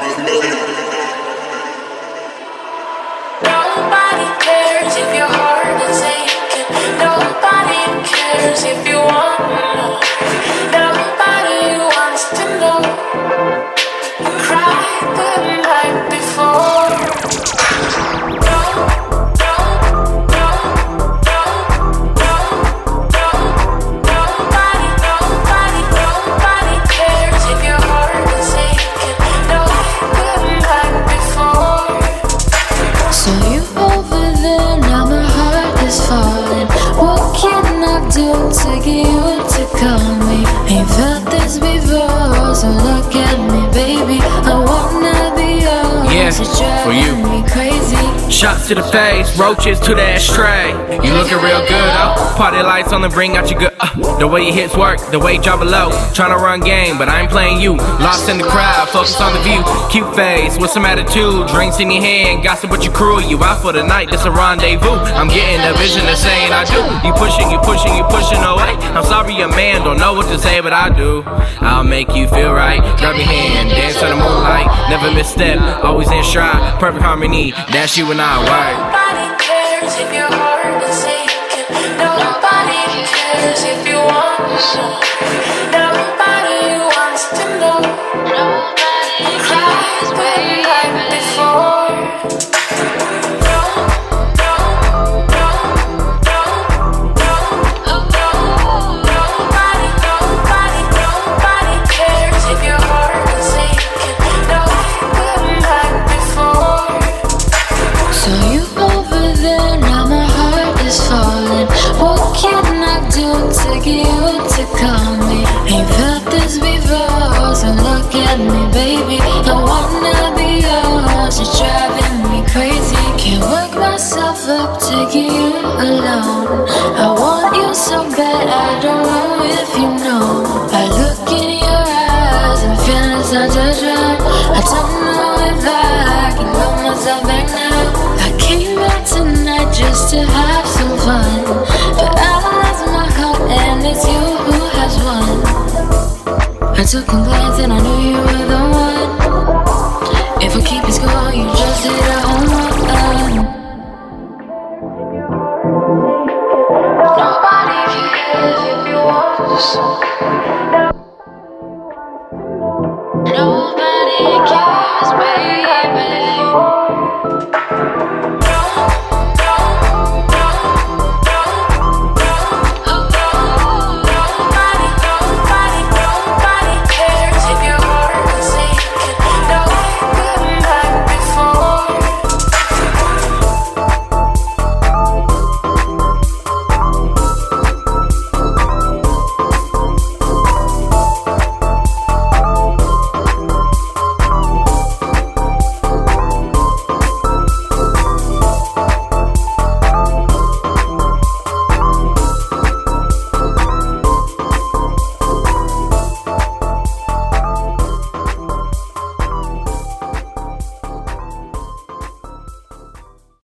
Nobody cares if your heart is aching. Nobody cares if do to get you to call me? Ain't felt this before, so look at For you. driving me crazy. Shots to the face, roaches to the ashtray. You looking real good, oh. Party lights on the ring, got you good. Uh, the way your hips work, the way you drop it low. Tryna run game, but I ain't playing you. Lost in the crowd, focus on the view. Cute face with some attitude. Drinks in your hand, gossip with your crew. You out for the night, this a rendezvous. I'm getting a vision of saying I do. You pushing, you pushing, you pushing away. I'm sorry, your man don't know what to say, but I do. I'll make you feel right. Grab your hand, dance in the moonlight. Never misstep, always in stride. Perfect harmony, that's you and I, right? Nobody cares if your heart is aching. Nobody cares if you want more. Nobody wants to know. You cried the night before. So you over there, now my heart is falling. What can I do to get you to call me? Ain't felt this before, so look at me, baby. I wanna be yours, it's driving me crazy. Can't work myself up to get you alone. I want you so bad, I don't know if you know. I look in your eyes and feelings start to drown. I don't know if I can hold myself took one glance and I knew you were the one. If I keep score, you just hit a home run. Nobody cares if you want